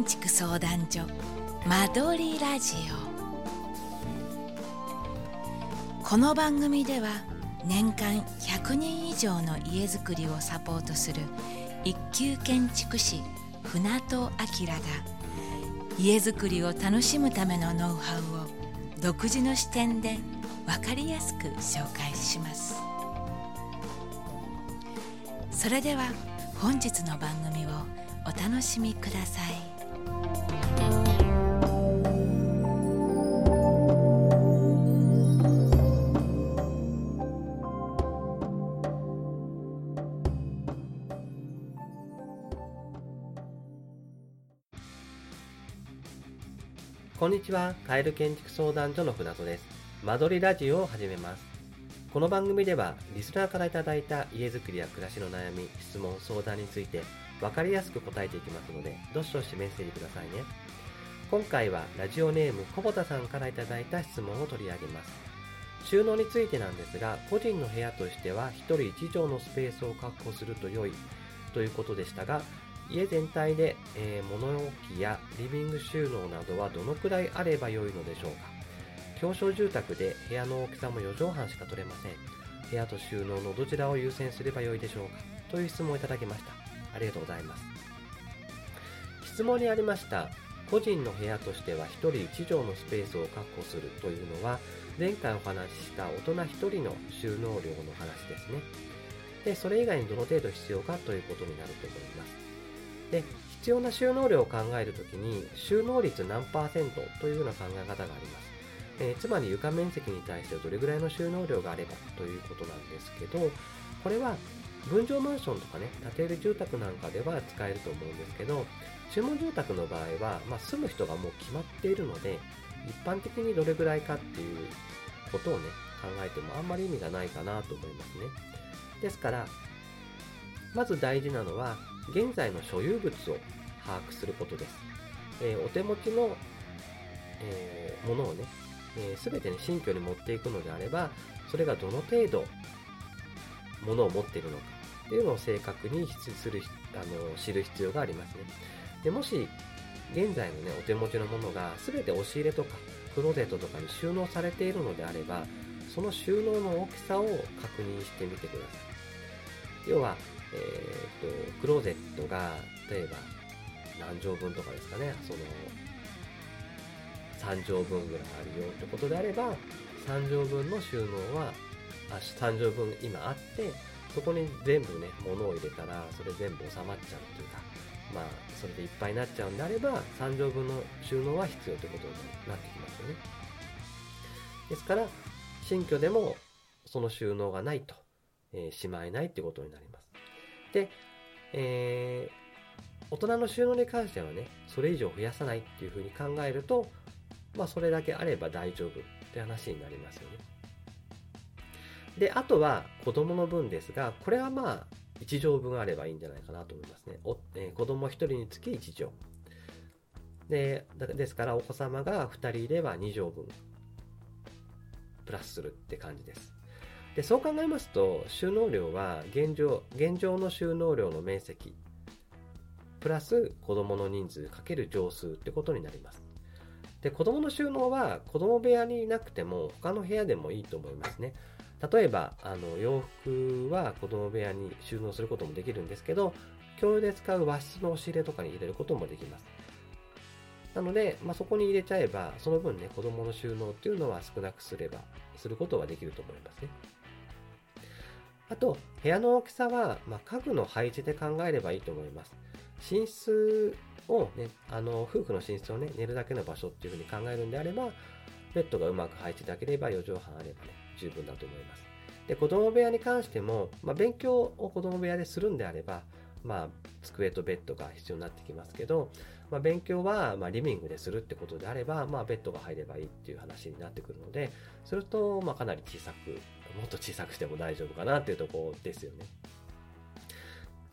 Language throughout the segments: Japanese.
建築相談所間取りラジオ。この番組では年間100人以上の家づくりをサポートする一級建築士船戸明が家づくりを楽しむためのノウハウを独自の視点で分かりやすく紹介します。それでは本日の番組をお楽しみください。こんにちは、カエル建築相談所の船戸です。間取りラジオを始めます。この番組では、リスナーからいただいた家づくりや暮らしの悩み、質問、相談について、わかりやすく答えていきますので、どしどしメッセージくださいね。今回は、ラジオネーム、小ボタさんからいただいた質問を取り上げます。収納についてなんですが、個人の部屋としては、1人1畳のスペースを確保すると良いということでしたが、家全体で、えー、物置やリビング収納などはどのくらいあれば良いのでしょうか？狭小住宅で部屋の大きさも4畳半しか取れません。部屋と収納のどちらを優先すれば良いでしょうかという質問をいただきましたありがとうございます質問にありました。個人の部屋としては1人1畳のスペースを確保するというのは前回お話しした大人1人の収納量の話ですね。でそれ以外にどの程度必要かということになると思います。で、必要な収納量を考えるときに、収納率何パーセントというような考え方があります。えー、つまり床面積に対してどれぐらいの収納量があればということなんですけど、これは分譲マンションとかね、建て売り住宅なんかでは使えると思うんですけど、注文住宅の場合は、まあ、住む人がもう決まっているので、一般的にどれぐらいかっていうことをね、考えてもあんまり意味がないかなと思いますね。ですから、まず大事なのは、現在の所有物を把握することです。えー、お手持ちの、えー、ものをね、えー、全てね、新居に持っていくのであれば、それがどの程度、ものを持っているのかっていうのを正確にする、あの、知る必要がありますね。で、もし、現在のね、お手持ちのものが全て押し入れとか、クローゼットとかに収納されているのであれば、その収納の大きさを確認してみてください。要は、えー、と、クローゼットが、例えば、何畳分とかですかね、その、3畳分ぐらいあるよってことであれば、3畳分の収納は、あ3畳分今あって、そこに全部ね、物を入れたら、それ全部収まっちゃうというか、まあ、それでいっぱいになっちゃうんであれば、3畳分の収納は必要ということになってきますよね。ですから、新居でもその収納がないと、えー、しまえないってことになります。で、えー、大人の収納に関してはね、それ以上増やさないっていうふうに考えると、まあそれだけあれば大丈夫って話になりますよね。で、あとは子供の分ですが、これはまあ1畳分あればいいんじゃないかなと思いますね。おえー、子供1人につき1畳。で、ですからお子様が2人いれば2畳分プラスするって感じです。でそう考えますと収納量は現状現状の収納量の面積プラス子供の人数かける乗数ってことになりますで子供の収納は子供部屋にいなくても他の部屋でもいいと思いますね。例えばあの洋服は子供部屋に収納することもできるんですけど共有で使う和室の押し入れとかに入れることもできます。なので、まあ、そこに入れちゃえばその分ね子供の収納っていうのは少なくすればすることはできると思いますね。あと、部屋の大きさは、まあ、家具の配置で考えればいいと思います。寝室をね、あの、夫婦の寝室をね、寝るだけの場所っていうふうに考えるんであれば、ベッドがうまく配置できれば4畳半あればね、十分だと思います。で、子供部屋に関しても、まあ、勉強を子供部屋でするんであれば、まあ、机とベッドが必要になってきますけど、まあ、勉強は、ま、リビングでするってことであれば、まあ、ベッドが入ればいいっていう話になってくるので、すると、ま、かなり小さくもっと小さくしても大丈夫かなっていうとこですよね。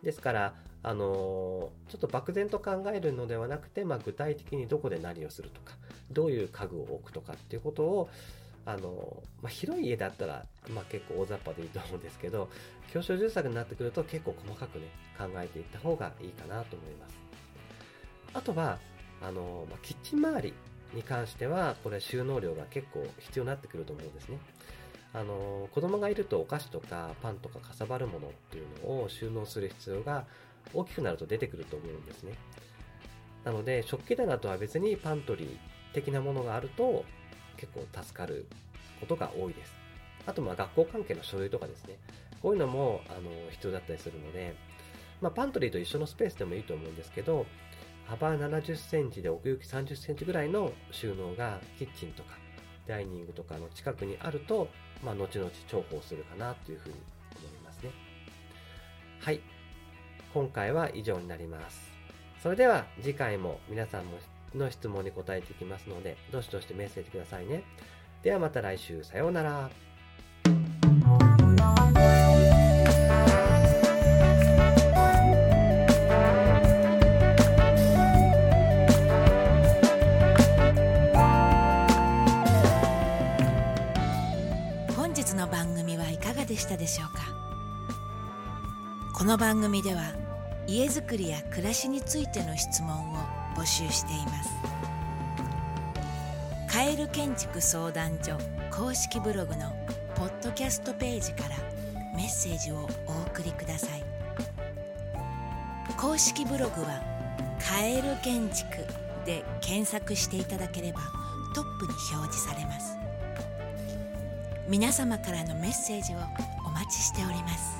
ですから、あのちょっと漠然と考えるのではなくて、まあ、具体的にどこで何をするとか、どういう家具を置くとかっていうことを、あのまあ、広い家だったら、まあ、結構大雑把でいいと思うんですけど、狭小住宅になってくると結構細かくね、考えていった方がいいかなと思います。あとはあの、まあ、キッチン周りに関してはこれ収納量が結構必要になってくると思うんですねあの子供がいるとお菓子とかパンとかかさばるものっていうのを収納する必要が大きくなると出てくると思うんですねなので食器棚とは別にパントリー的なものがあると結構助かることが多いですあとまあ学校関係の書類とかですねこういうのもあの必要だったりするので、まあ、パントリーと一緒のスペースでもいいと思うんですけど幅70センチで奥行き30センチぐらいの収納がキッチンとかダイニングとかの近くにあると、まあ、後々重宝するかなというふうに思いますね。はい。今回は以上になります。それでは次回も皆さんの質問に答えていきますので、どしどしメッセージくださいね。ではまた来週、さようなら。でしたでしょうか？この番組では家づくりや暮らしについての質問を募集しています。カエル建築相談所公式ブログのポッドキャストページからメッセージをお送りください。公式ブログは「カエル建築」で検索していただければトップに表示されます。皆様からのメッセージをお待ちしております。